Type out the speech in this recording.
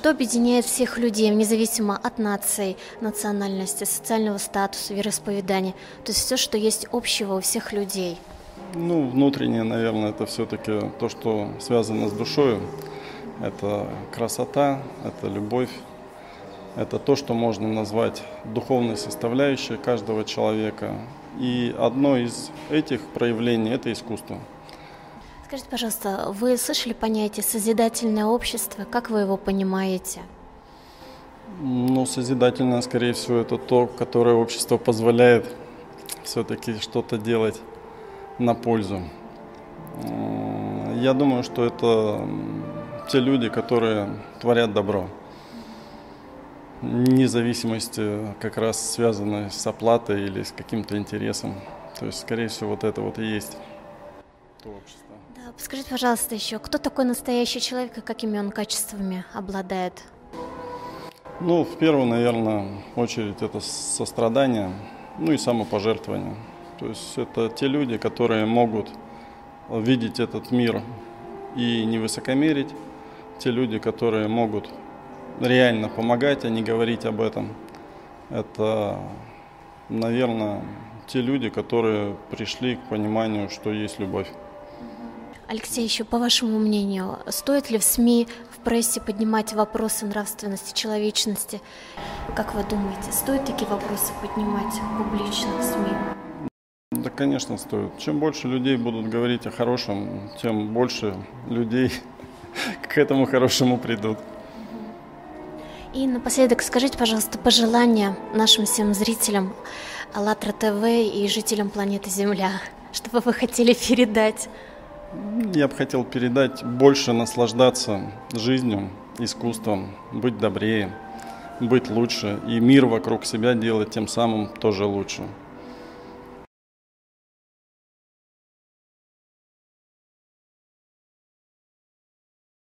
что объединяет всех людей, независимо от нации, национальности, социального статуса, вероисповедания? То есть все, что есть общего у всех людей. Ну, внутреннее, наверное, это все-таки то, что связано с душой. Это красота, это любовь, это то, что можно назвать духовной составляющей каждого человека. И одно из этих проявлений – это искусство. Скажите, пожалуйста, вы слышали понятие «созидательное общество»? Как вы его понимаете? Ну, созидательное, скорее всего, это то, которое общество позволяет все-таки что-то делать на пользу. Я думаю, что это те люди, которые творят добро. Независимости как раз связаны с оплатой или с каким-то интересом. То есть, скорее всего, вот это вот и есть то общество. Скажите, пожалуйста, еще, кто такой настоящий человек и какими он качествами обладает? Ну, в первую, наверное, очередь это сострадание, ну и самопожертвование. То есть это те люди, которые могут видеть этот мир и не высокомерить, те люди, которые могут реально помогать, а не говорить об этом. Это, наверное, те люди, которые пришли к пониманию, что есть любовь. Алексей, еще по вашему мнению, стоит ли в СМИ, в прессе поднимать вопросы нравственности, человечности? Как вы думаете, стоит такие вопросы поднимать публично в СМИ? Да, конечно, стоит. Чем больше людей будут говорить о хорошем, тем больше людей к этому хорошему придут. И напоследок скажите, пожалуйста, пожелания нашим всем зрителям АЛЛАТРА ТВ и жителям планеты Земля, что бы вы хотели передать? Я бы хотел передать больше наслаждаться жизнью, искусством, быть добрее, быть лучше и мир вокруг себя делать тем самым тоже лучше.